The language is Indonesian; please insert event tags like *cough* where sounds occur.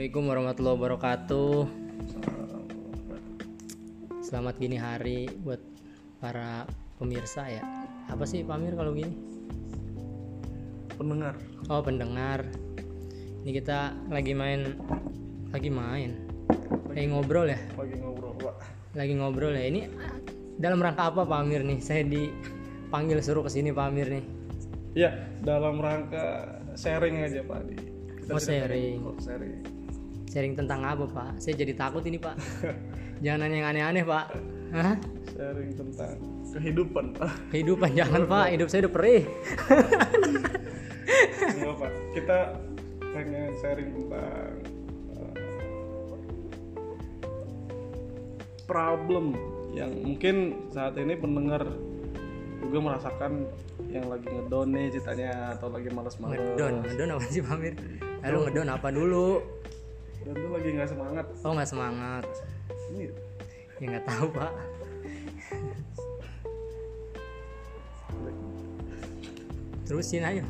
Assalamualaikum warahmatullahi wabarakatuh. Selamat gini hari buat para pemirsa ya. Apa sih Pamir kalau gini? pendengar Oh pendengar. Ini kita lagi main, lagi main, lagi ngobrol ya, lagi ngobrol pak lagi ngobrol ya. Ini dalam rangka apa Pak Amir nih? Saya dipanggil suruh ke sini Pak Amir nih. ya dalam rangka sharing aja pak di Kita Oh, sharing. oh, sharing Sharing tentang apa Pak? Saya jadi takut ini Pak. *laughs* Jangan nanya yang aneh-aneh Pak. Hah? sharing tentang kehidupan pak Kehidupan jangan Pak. Hidup saya udah perih. Enggak pak kita pengen sharing tentang uh, problem yang mungkin saat ini pendengar juga merasakan yang lagi ngedown nih ceritanya atau lagi males-males ngedon ngedon apa sih Pamir lalu ngedon apa dulu dan tuh lagi nggak semangat? Oh nggak semangat. Ini ya nggak tahu pak. Terusin aja